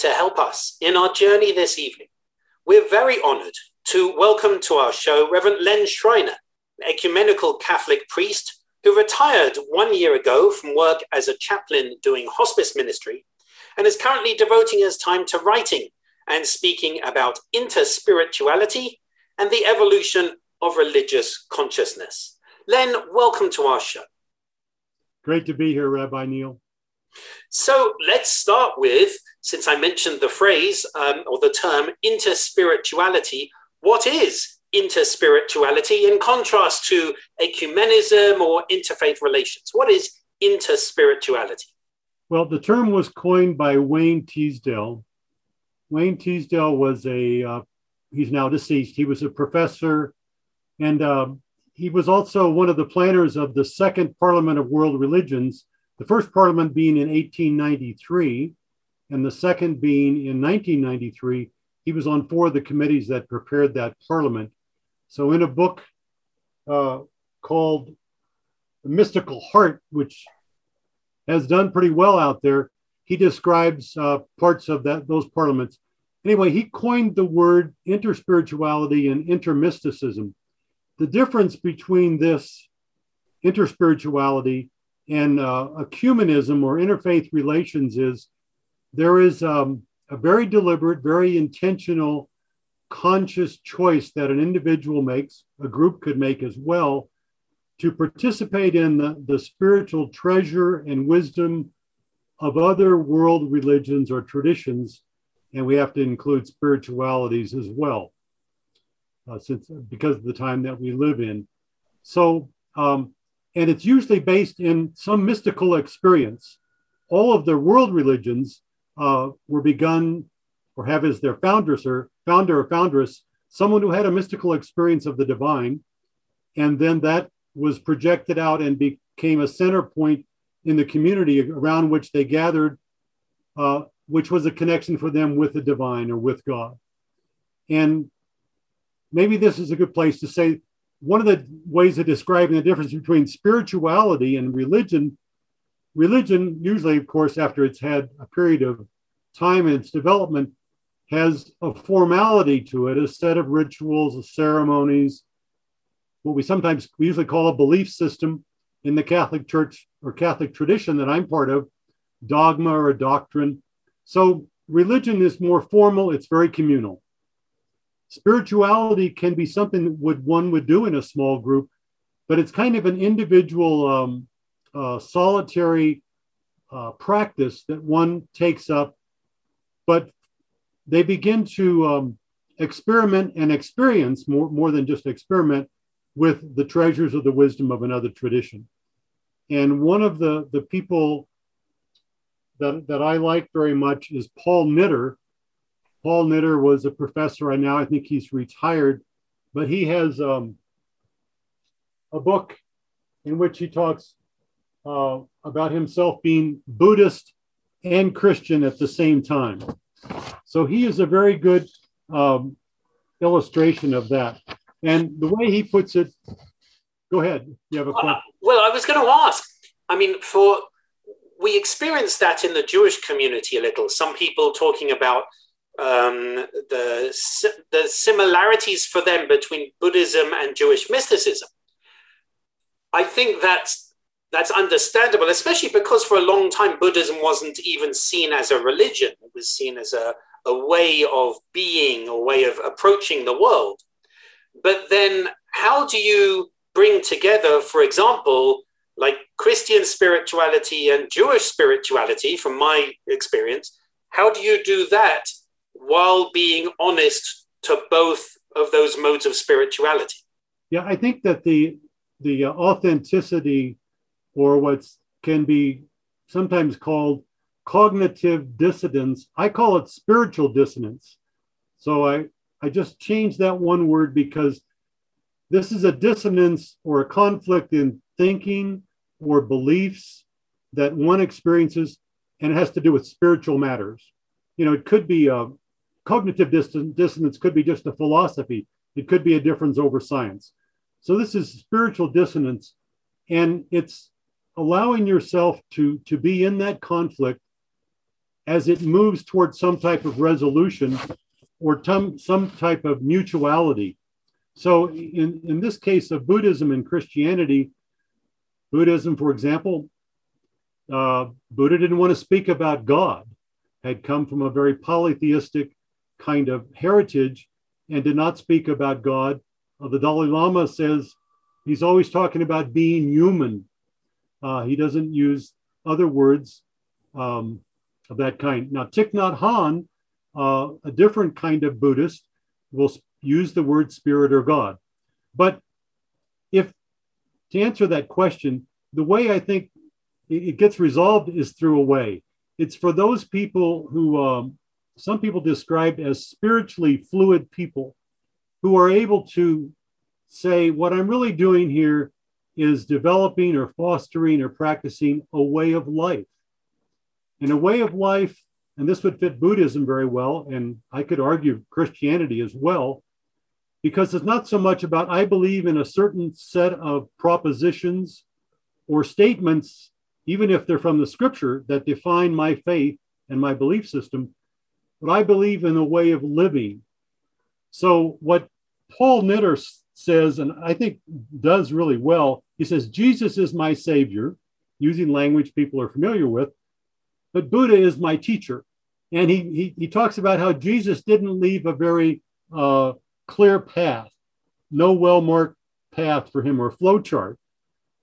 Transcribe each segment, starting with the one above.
To help us in our journey this evening, we're very honoured to welcome to our show Reverend Len Schreiner, an ecumenical Catholic priest who retired one year ago from work as a chaplain doing hospice ministry and is currently devoting his time to writing and speaking about interspirituality and the evolution of religious consciousness. Len, welcome to our show. Great to be here, Rabbi Neil. So let's start with, since I mentioned the phrase um, or the term interspirituality, what is interspirituality in contrast to ecumenism or interfaith relations? What is interspirituality? Well, the term was coined by Wayne Teasdale. Wayne Teasdale was a, uh, he's now deceased, he was a professor and uh, he was also one of the planners of the Second Parliament of World Religions, the first parliament being in 1893 and the second being in 1993. He was on four of the committees that prepared that parliament. So, in a book uh, called The Mystical Heart, which has done pretty well out there, he describes uh, parts of that those parliaments. Anyway, he coined the word interspirituality and intermysticism. The difference between this interspirituality and uh, ecumenism or interfaith relations is there is um, a very deliberate, very intentional, conscious choice that an individual makes, a group could make as well, to participate in the, the spiritual treasure and wisdom of other world religions or traditions. And we have to include spiritualities as well, uh, since because of the time that we live in. So um, and it's usually based in some mystical experience. All of the world religions uh, were begun or have as their founders or founder or foundress someone who had a mystical experience of the divine, and then that was projected out and became a center point in the community around which they gathered, uh, which was a connection for them with the divine or with God. And maybe this is a good place to say one of the ways of describing the difference between spirituality and religion, religion, usually, of course, after it's had a period of time in its development, has a formality to it, a set of rituals, of ceremonies, what we sometimes we usually call a belief system in the Catholic Church or Catholic tradition that I'm part of, dogma or a doctrine. So religion is more formal, it's very communal. Spirituality can be something would one would do in a small group, but it's kind of an individual, um, uh, solitary uh, practice that one takes up. But they begin to um, experiment and experience more, more than just experiment with the treasures of the wisdom of another tradition. And one of the, the people that, that I like very much is Paul Knitter, Paul Knitter was a professor right now. I think he's retired, but he has um, a book in which he talks uh, about himself being Buddhist and Christian at the same time. So he is a very good um, illustration of that. And the way he puts it, go ahead. You have a question? Well, I was going to ask. I mean, for we experience that in the Jewish community a little. Some people talking about um, the, the similarities for them between Buddhism and Jewish mysticism. I think that's, that's understandable, especially because for a long time Buddhism wasn't even seen as a religion. It was seen as a, a way of being, a way of approaching the world. But then, how do you bring together, for example, like Christian spirituality and Jewish spirituality, from my experience? How do you do that while being honest to both of those modes of spirituality. Yeah, I think that the the uh, authenticity, or what can be sometimes called cognitive dissonance. I call it spiritual dissonance. So I, I just changed that one word because this is a dissonance or a conflict in thinking or beliefs that one experiences, and it has to do with spiritual matters. You know, it could be a cognitive dissonance, could be just a philosophy, it could be a difference over science. So this is spiritual dissonance, and it's allowing yourself to to be in that conflict as it moves towards some type of resolution or some, some type of mutuality. So, in, in this case of Buddhism and Christianity, Buddhism, for example, uh, Buddha didn't want to speak about God, had come from a very polytheistic kind of heritage and did not speak about God. Uh, the Dalai Lama says he's always talking about being human. Uh, he doesn't use other words um, of that kind. Now, Thich Nhat Hanh, uh, a different kind of Buddhist, will use the word spirit or God. But if to answer that question, the way I think it gets resolved is through a way. It's for those people who um, some people described as spiritually fluid people who are able to say, what I'm really doing here is developing or fostering or practicing a way of life. And a way of life, and this would fit Buddhism very well, and I could argue Christianity as well, because it's not so much about I believe in a certain set of propositions or statements, even if they're from the scripture, that define my faith and my belief system, but I believe in a way of living. So, what Paul Knitter says, and I think does really well, he says, Jesus is my savior, using language people are familiar with, but Buddha is my teacher. And he, he, he talks about how Jesus didn't leave a very uh, clear path, no well marked path for him or flow chart.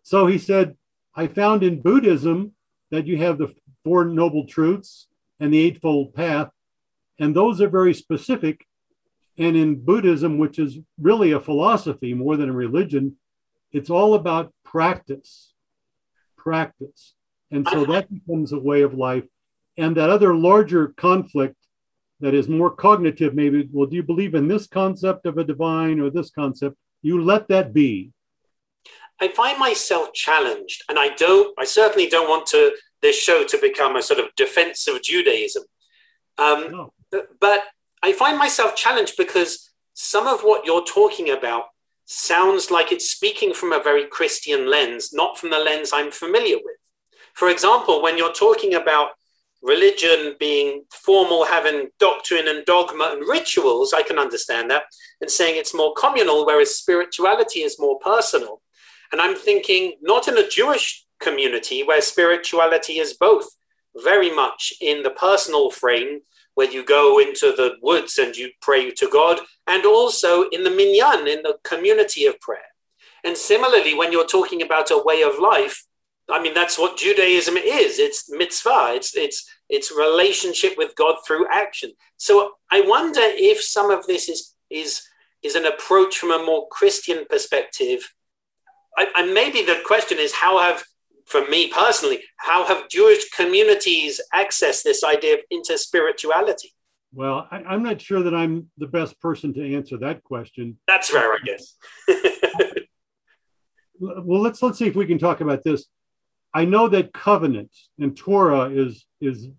So he said, I found in Buddhism that you have the Four Noble Truths and the Eightfold Path, and those are very specific. And in Buddhism, which is really a philosophy more than a religion, it's all about practice. Practice. And so that becomes a way of life. And that other larger conflict that is more cognitive, maybe, well, do you believe in this concept of a divine or this concept? You let that be. I find myself challenged, and I don't, I certainly don't want to this show to become a sort of defense of Judaism. Um, no. But I find myself challenged because some of what you're talking about sounds like it's speaking from a very Christian lens, not from the lens I'm familiar with. For example, when you're talking about religion being formal, having doctrine and dogma and rituals, I can understand that, and saying it's more communal, whereas spirituality is more personal. And I'm thinking, not in a Jewish community where spirituality is both very much in the personal frame, where you go into the woods and you pray to God, and also in the minyan, in the community of prayer. And similarly, when you're talking about a way of life, I mean, that's what Judaism is. It's mitzvah. It's it's it's relationship with God through action. So I wonder if some of this is is is an approach from a more Christian perspective. I, and maybe the question is how have, for me personally, how have Jewish communities accessed this idea of interspirituality? Well, I, am not sure that I'm the best person to answer that question. That's fair, I guess. well, let's let's see if we can talk about this. I know that covenant and Torah is is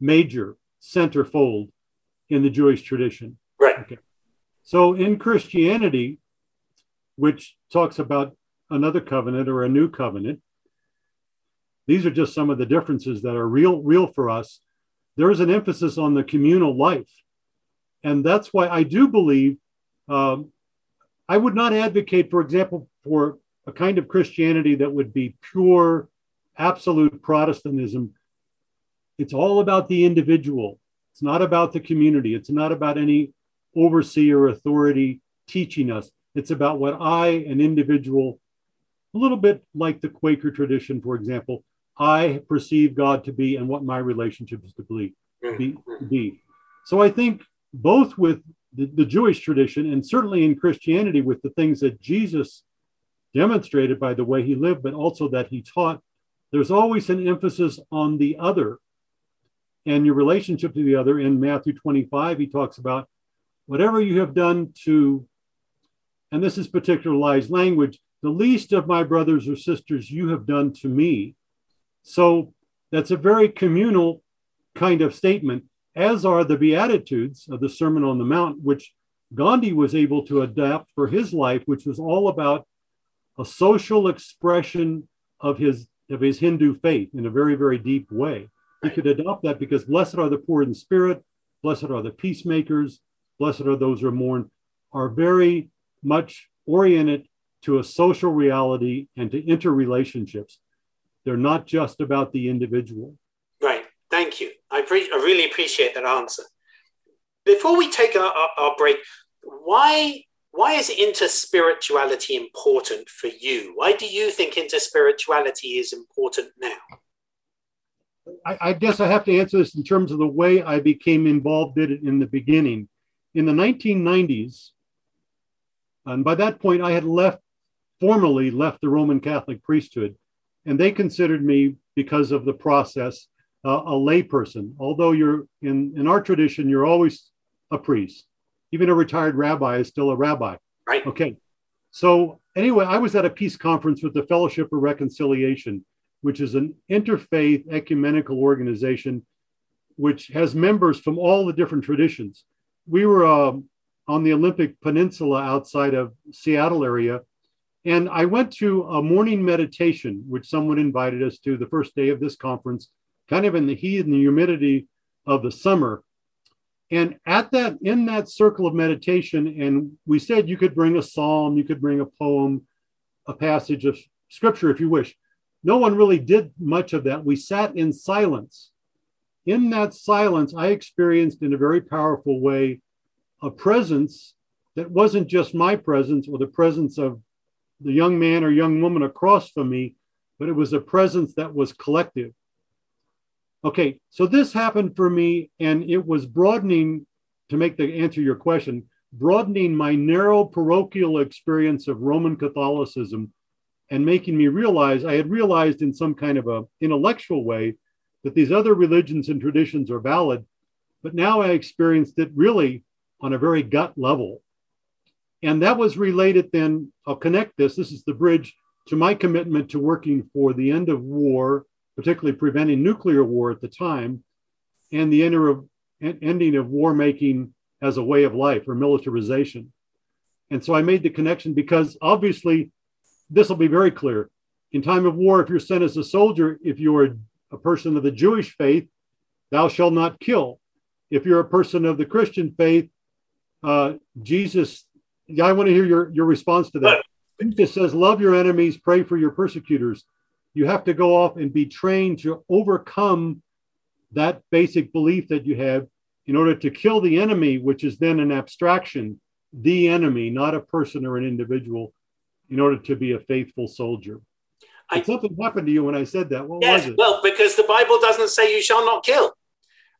major centerfold in the Jewish tradition. Right. Okay. So in Christianity, which talks about another covenant or a new covenant, these are just some of the differences that are real real for us. There is an emphasis on the communal life, and that's why I do believe. Um, I would not advocate, for example, for a kind of Christianity that would be pure, absolute Protestantism. It's all about the individual. It's not about the community. It's not about any overseer authority teaching us. It's about what I, an individual, a little bit like the Quaker tradition, for example, I perceive God to be and what my relationship is to be. Mm-hmm. be, be. So I think both with the, the Jewish tradition and certainly in Christianity with the things that Jesus demonstrated by the way he lived, but also that he taught. There's always an emphasis on the other, and your relationship to the other. In Matthew 25, he talks about whatever you have done to, and this is particularized language, the least of my brothers or sisters you have done to me. So that's a very communal kind of statement, as are the Beatitudes of the Sermon on the Mount, which Gandhi was able to adapt for his life, which was all about a social expression of his of his Hindu faith in a very, very deep way. He could adopt that because blessed are the poor in spirit, blessed are the peacemakers, blessed are those who are mourn, are very much oriented to a social reality and to interrelationships. They're not just about the individual. Right. Thank you. I, pre- I really appreciate that answer. Before we take our, our, our break, why why is interspirituality important for you? Why do you think interspirituality is important now? I, I, guess I have to answer this in terms of the way I became involved in it in the beginning. In the 1990s, and by that point, I had left, formally left the Roman Catholic priesthood, and they considered me, because of the process, uh, a layperson. Although you're in, in our tradition, you're always a priest even a retired rabbi is still a rabbi. Right. Okay. So anyway, I was at a peace conference with the Fellowship of Reconciliation, which is an interfaith ecumenical organization which has members from all the different traditions. We were uh, on the Olympic Peninsula outside of Seattle area, and I went to a morning meditation, which someone invited us to the first day of this conference, kind of in the heat and the humidity of the summer. And at that, in that circle of meditation, and we said you could bring a psalm, you could bring a poem, a passage of scripture if you wish. No one really did much of that. We sat in silence. In that silence, I experienced in a very powerful way a presence that wasn't just my presence or the presence of the young man or young woman across from me, but it was a presence that was collective. Okay, so this happened for me, and it was broadening to make the answer your question, broadening my narrow parochial experience of Roman Catholicism and making me realize I had realized in some kind of a intellectual way that these other religions and traditions are valid, but now I experienced it really on a very gut level. And that was related then, I'll connect this, this is the bridge to my commitment to working for the end of war particularly preventing nuclear war at the time, and the end of, ending of war making as a way of life or militarization. And so I made the connection because obviously this will be very clear. In time of war, if you're sent as a soldier, if you're a person of the Jewish faith, thou shalt not kill. If you're a person of the Christian faith, uh, Jesus, yeah, I want to hear your, your response to that. It says, Love your enemies, pray for your persecutors you have to go off and be trained to overcome that basic belief that you have in order to kill the enemy, which is then an abstraction, the enemy, not a person or an individual, in order to be a faithful soldier. I, something happened to you when I said that. What yes, was it? Well, because the Bible doesn't say you shall not kill.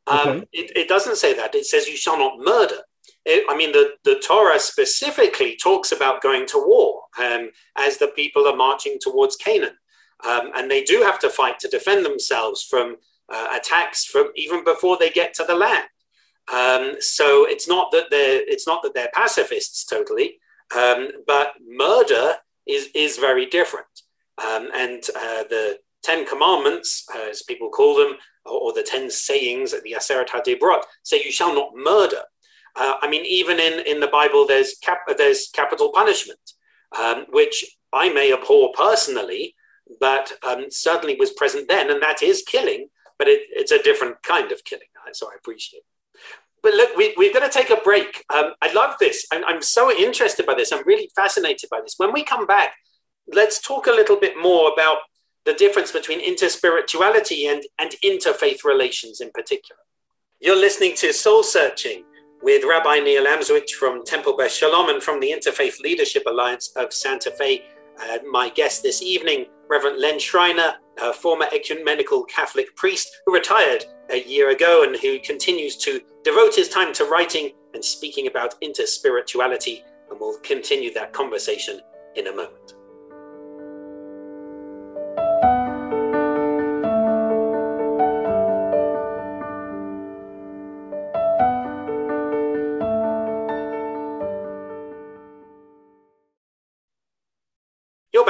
Um, okay. it, it, doesn't say that. It says you shall not murder. It, I mean, the, the Torah specifically talks about going to war um, as the people are marching towards Canaan. Um, and they do have to fight to defend themselves from uh, attacks from even before they get to the land. Um, so it's not that they're it's not that they're pacifists totally, um, but murder is is very different. Um, and uh, the Ten Commandments, uh, as people call them, or, or, the Ten Sayings, at the Aseret HaDibrot, say you shall not murder. Uh, I mean, even in, in the Bible, there's cap- there's capital punishment, um, which I may abhor personally, but um, certainly was present then, and that is killing, but it, it's a different kind of killing. So I appreciate. It. But look, we, we're going to take a break. Um, I love this. I'm, I'm so interested by this. I'm really fascinated by this. When we come back, let's talk a little bit more about the difference between interspirituality and, and interfaith relations in particular. You're listening to Soul Searching with Rabbi Neil Amswych from Temple Beth Shalom and from the Interfaith Leadership Alliance of Santa Fe. Uh, my guest this evening Reverend Len Schreiner, a former ecumenical Catholic priest who retired a year ago and who continues to devote his time to writing and speaking about interspirituality. And we'll continue that conversation in a moment.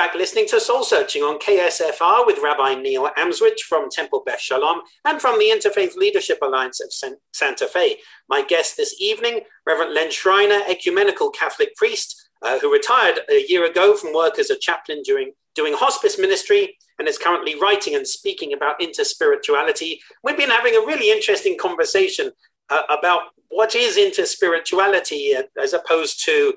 Back listening to Soul Searching on KSFR with Rabbi Neil Amswych from Temple Beth Shalom and from the Interfaith Leadership Alliance of Santa Fe. My guest this evening, Reverend Len Schreiner, ecumenical Catholic priest uh, who retired a year ago from work as a chaplain during doing hospice ministry and is currently writing and speaking about interspirituality. We've been having a really interesting conversation uh, about what is interspirituality uh, as opposed to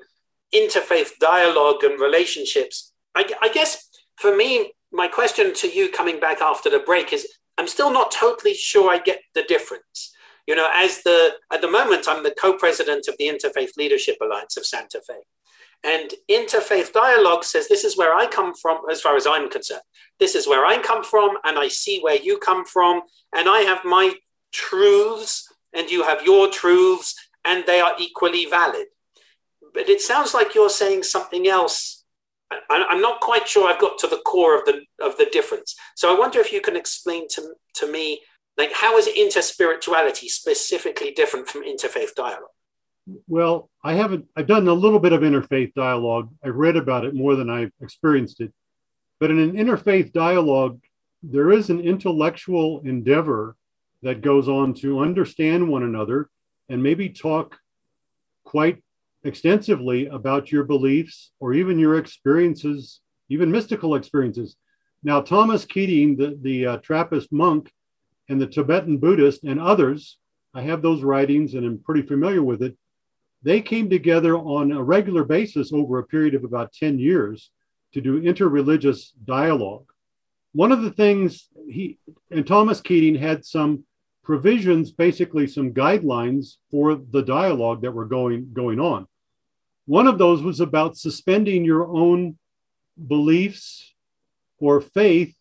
interfaith dialogue and relationships. I, I guess for me, my question to you coming back after the break is I'm still not totally sure I get the difference. You know, as the at the moment I'm the co-president of the Interfaith Leadership Alliance of Santa Fe. And interfaith dialogue says this is where I come from, as far as I'm concerned. This is where I come from, and I see where you come from, and I have my truths, and you have your truths, and they are equally valid. But it sounds like you're saying something else. I'm not quite sure I've got to the core of the of the difference. So I wonder if you can explain to, to me, like, how is interspirituality specifically different from interfaith dialogue? Well, I haven't, I've done a little bit of interfaith dialogue. I've read about it more than I've experienced it. But in an interfaith dialogue, there is an intellectual endeavor that goes on to understand one another and maybe talk quite extensively about your beliefs or even your experiences, even mystical experiences. Now, Thomas Keating, the, the uh, Trappist monk, and the Tibetan Buddhist, and others, I have those writings and I'm pretty familiar with it they came together on a regular basis over a period of about 10 years to do interreligious dialogue. One of the things he and Thomas Keating had some provisions, basically some guidelines for the dialogue that were going, going on. One of those was about suspending your own beliefs or faith,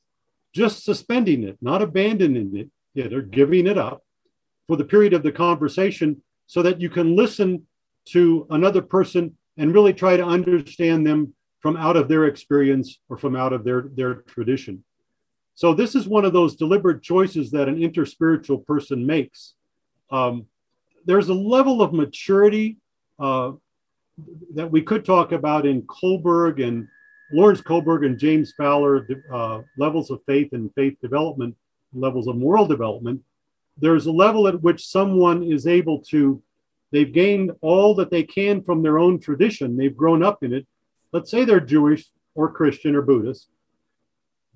just suspending it, not abandoning it, yet or giving it up for the period of the conversation so that you can listen to another person and really try to understand them from out of their experience or from out of their, their tradition. So, this is one of those deliberate choices that an interspiritual person makes. Um, there's a level of maturity uh, that we could talk about in Kohlberg and Lawrence Kohlberg and James Fowler, uh, levels of faith and faith development, levels of moral development. There's a level at which someone is able to They've gained all that they can from their own tradition. They've grown up in it. Let's say they're Jewish or Christian or Buddhist,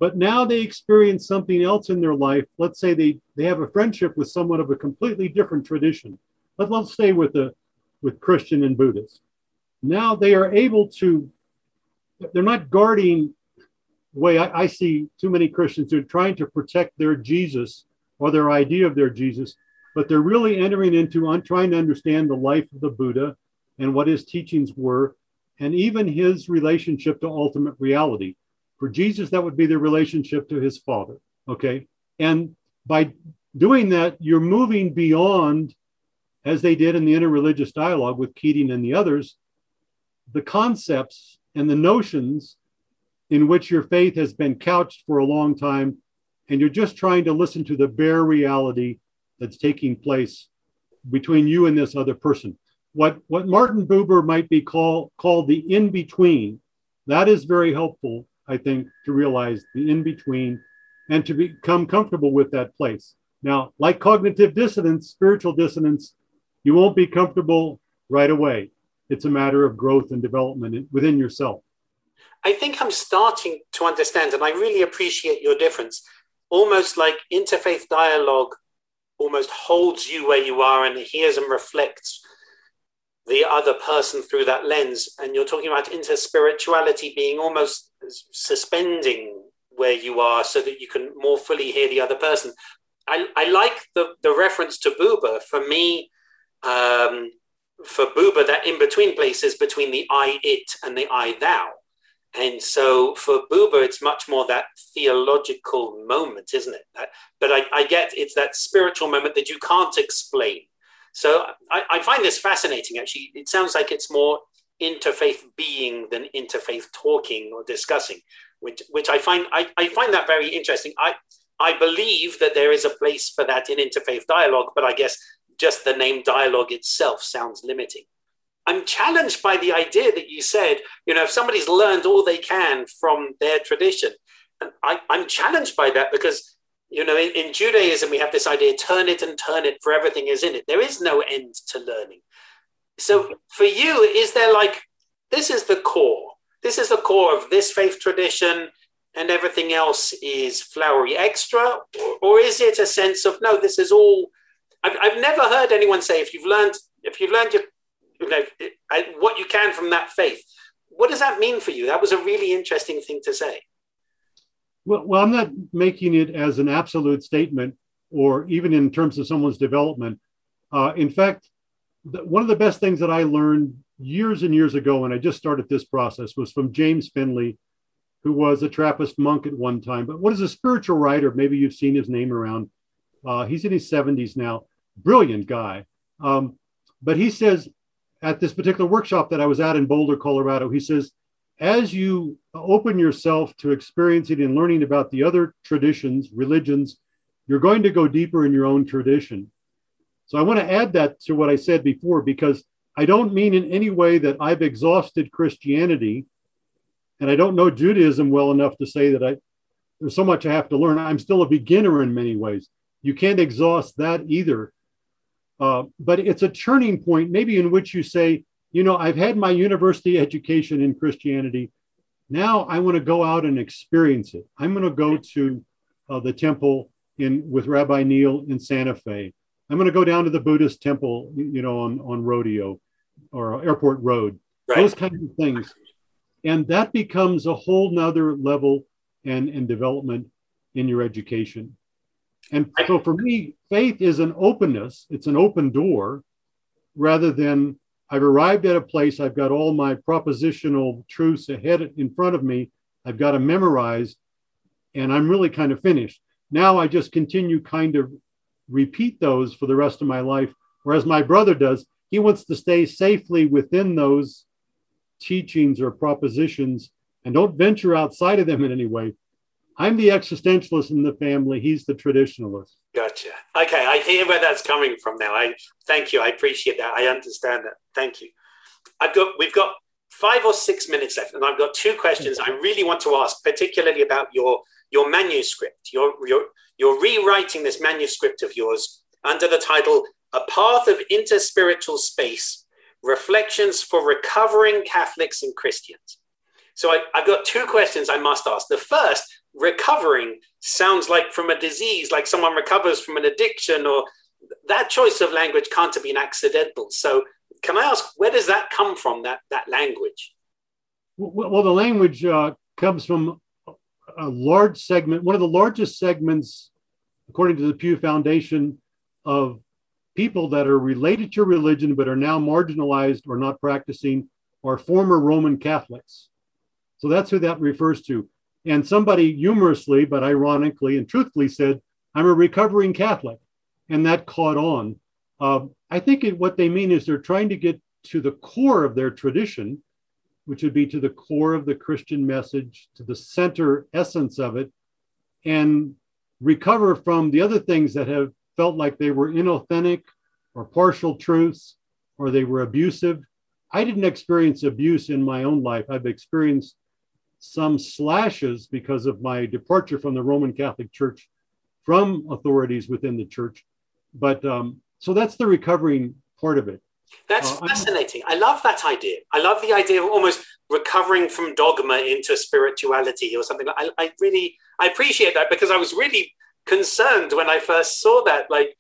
but now they experience something else in their life. Let's say they, they have a friendship with someone of a completely different tradition. But let's stay with the with Christian and Buddhist. Now they are able to, they're not guarding the way I, I see too many Christians who are trying to protect their Jesus or their idea of their Jesus but they're really entering into on trying to understand the life of the Buddha and what his teachings were, and even his relationship to ultimate reality. For Jesus, that would be the relationship to his Father. Okay. And by doing that, you're moving beyond, as they did in the interreligious dialogue with Keating and the others, the concepts and the notions in which your faith has been couched for a long time. And you're just trying to listen to the bare reality that's taking place between you and this other person. What, what Martin Buber might be call, called the in between, that is very helpful, I think, to realize the in between and to become comfortable with that place. Now, like cognitive dissonance, spiritual dissonance, you won't be comfortable right away. It's a matter of growth and development within yourself. I think I'm starting to understand, and I really appreciate your difference. Almost like interfaith dialogue almost holds you where you are and hears and reflects the other person through that lens. And you're talking about interspirituality being almost suspending where you are so that you can more fully hear the other person. I, I like the, the reference to Buber. For me, um, for Buber, that in between places between the I, it, and the I, thou. And so for Buber, it's much more that theological moment, isn't it? But I, I get it's that spiritual moment that you can't explain. So I, I, find this fascinating, actually. It sounds like it's more interfaith being than interfaith talking or discussing, which, which I, find, I, I find that very interesting. I, I believe that there is a place for that in interfaith dialogue, but I guess just the name dialogue itself sounds limiting. I'm challenged by the idea that you said, you know, if somebody's learned all they can from their tradition, and I, am challenged by that because, you know, in, in, Judaism, we have this idea turn it and turn it, for everything is in it. There is no end to learning. So for you, is there like, this is the core, this is the core of this faith tradition, and everything else is flowery extra? Or, or is it a sense of, no, this is all. I've, I've never heard anyone say, if you've learned, if you've learned your you know, what you can from that faith. What does that mean for you? That was a really interesting thing to say. Well, well, I'm not making it as an absolute statement or even in terms of someone's development. Uh, in fact, one of the best things that I learned years and years ago when I just started this process was from James Finley, who was a Trappist monk at one time, but what is a spiritual writer? Maybe you've seen his name around. Uh, he's in his 70s now. Brilliant guy. Um, but he says at this particular workshop that I was at in Boulder, Colorado, he says, as you open yourself to experiencing and learning about the other traditions, religions, you're going to go deeper in your own tradition. So I want to add that to what I said before because I don't mean in any way that I've exhausted Christianity and I don't know Judaism well enough to say that I there's so much I have to learn. I'm still a beginner in many ways. You can't exhaust that either. Uh, but it's a turning point, maybe in which you say, you know, I've had my university education in Christianity. Now I want to go out and experience it. I'm going to go to uh, the temple in with Rabbi Neil in Santa Fe. I'm going to go down to the Buddhist temple, you know, on, on Rodeo or Airport Road, right. those kinds of things. And that becomes a whole nother level and, and development in your education. And so for me, faith is an openness, it's an open door rather than I've arrived at a place, I've got all my propositional truths ahead in front of me, I've got to memorize, and I'm really kind of finished. Now I just continue kind of repeat those for the rest of my life. Whereas my brother does, he wants to stay safely within those teachings or propositions and don't venture outside of them in any way. I'm the existentialist in the family. He's the traditionalist. Gotcha. Okay, I hear where that's coming from now. I thank you. I appreciate that. I understand that. Thank you. I've got we've got five or six minutes left, and I've got two questions I really want to ask, particularly about your your manuscript. You're you're you're rewriting this manuscript of yours under the title "A Path of Interspiritual Space: Reflections for Recovering Catholics and Christians." So I, have got two questions I must ask. The first recovering sounds like from a disease, like someone recovers from an addiction, or that choice of language can't have been accidental. So, can I ask, where does that come from, that, that language? Well, the language uh, comes from a large segment, one of the largest segments, according to the Pew Foundation, of people that are related to religion but are now marginalized or not practicing are former Roman Catholics. So that's who that refers to. And somebody humorously, but ironically and truthfully said, I'm a recovering Catholic. And that caught on. Uh, I think it, what they mean is they're trying to get to the core of their tradition, which would be to the core of the Christian message, to the center essence of it, and recover from the other things that have felt like they were inauthentic or partial truths or they were abusive. I didn't experience abuse in my own life. I've experienced some slashes because of my departure from the Roman Catholic Church from authorities within the church. But um, so that's the recovering part of it. That's uh, fascinating. I love that idea. I love the idea of almost recovering from dogma into spirituality or something. I, I really, I appreciate that because I was really concerned when I first saw that. Like,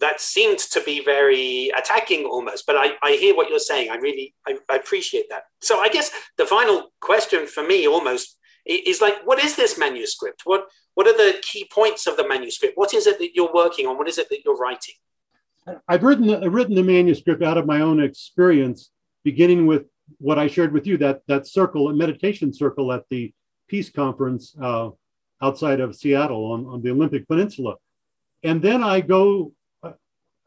that seemed to be very attacking almost but i, I hear what you're saying i really I, I, appreciate that so i guess the final question for me almost is like what is this manuscript what what are the key points of the manuscript what is it that you're working on what is it that you're writing i've written i've written the manuscript out of my own experience beginning with what i shared with you that that circle a meditation circle at the peace conference uh, outside of seattle on, on the olympic peninsula and then i go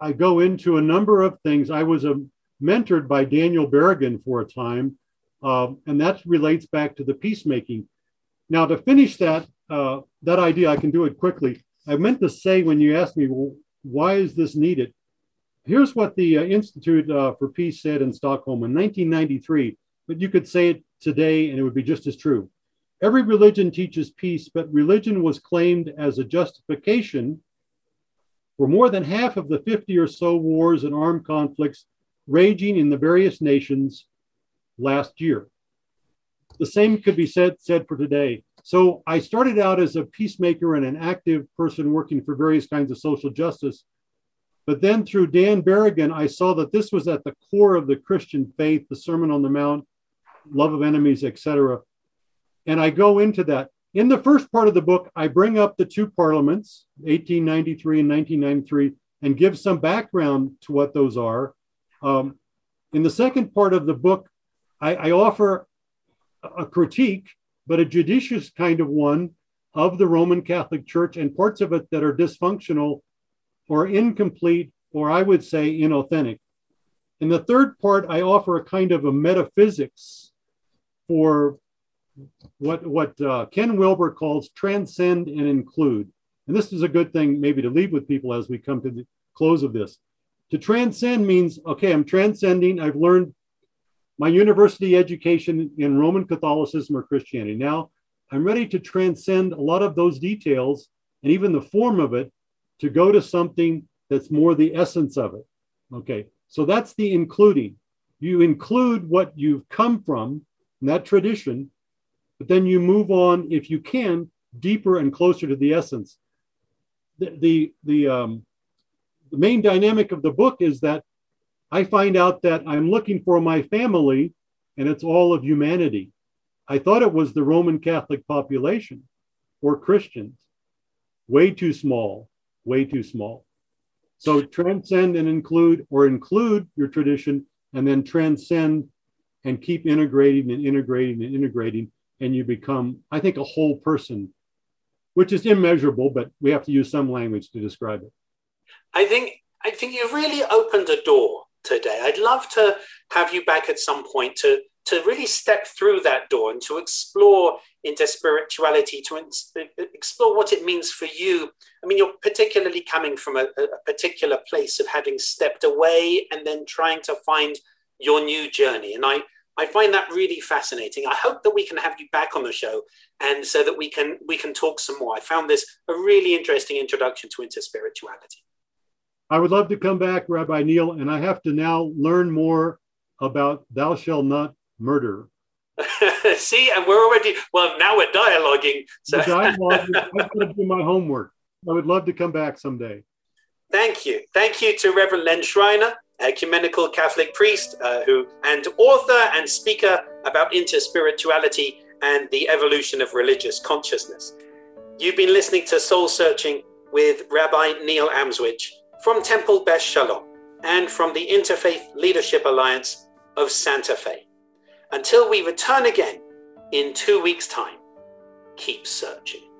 I go into a number of things. I was a, um, mentored by Daniel Berrigan for a time, uh, and that relates back to the peacemaking. Now, to finish that uh, that idea, I can do it quickly. I meant to say when you asked me, well, why is this needed? Here's what the uh, Institute uh, for Peace said in Stockholm in 1993, but you could say it today and it would be just as true. Every religion teaches peace, but religion was claimed as a justification for more than half of the 50 or so wars and armed conflicts raging in the various nations last year. The same could be said, said for today. So I started out as a peacemaker and an active person working for various kinds of social justice. But then through Dan Berrigan, I saw that this was at the core of the Christian faith, the Sermon on the Mount, love of enemies, etc. And I go into that. In the first part of the book, I bring up the two parliaments, 1893 and 1993, and give some background to what those are. Um, in the second part of the book, I, I offer a critique, but a judicious kind of one of the Roman Catholic Church and parts of it that are dysfunctional or incomplete, or I would say inauthentic. In the third part, I offer a kind of a metaphysics for what, what uh, Ken Wilber calls transcend and include. And this is a good thing maybe to leave with people as we come to the close of this. To transcend means, okay, I'm transcending. I've learned my university education in Roman Catholicism or Christianity. Now I'm ready to transcend a lot of those details and even the form of it to go to something that's more the essence of it. Okay, so that's the including. You include what you've come from that tradition, but then you move on, if you can, deeper and closer to the essence. The, the, the um, the main dynamic of the book is that I find out that I'm looking for my family and it's all of humanity. I thought it was the Roman Catholic population or Christians. Way too small, way too small. So transcend and include, or include your tradition and then transcend and keep integrating and integrating and integrating. And you become, I think, a whole person, which is immeasurable, but we have to use some language to describe it. I think I think you've really opened a door today. I'd love to have you back at some point to to really step through that door and to explore into spirituality, to explore what it means for you. I mean, you're particularly coming from a, a particular place of having stepped away and then trying to find your new journey. And I, I find that really fascinating. I hope that we can have you back on the show and so that we can we can talk some more. I found this a really interesting introduction to interspirituality. I would love to come back, Rabbi Neil, and I have to now learn more about thou shalt not murder. See, and we're already well. Now we're dialoguing. So dialogue, I'm going to do my homework. I would love to come back someday. Thank you, thank you to Reverend Len Schreiner, ecumenical Catholic priest uh, who and author and speaker about interspirituality and the evolution of religious consciousness. You've been listening to Soul Searching with Rabbi Neil Amswych from Temple Beth Shalom and from the Interfaith Leadership Alliance of Santa Fe. Until we return again in two weeks' time, keep searching.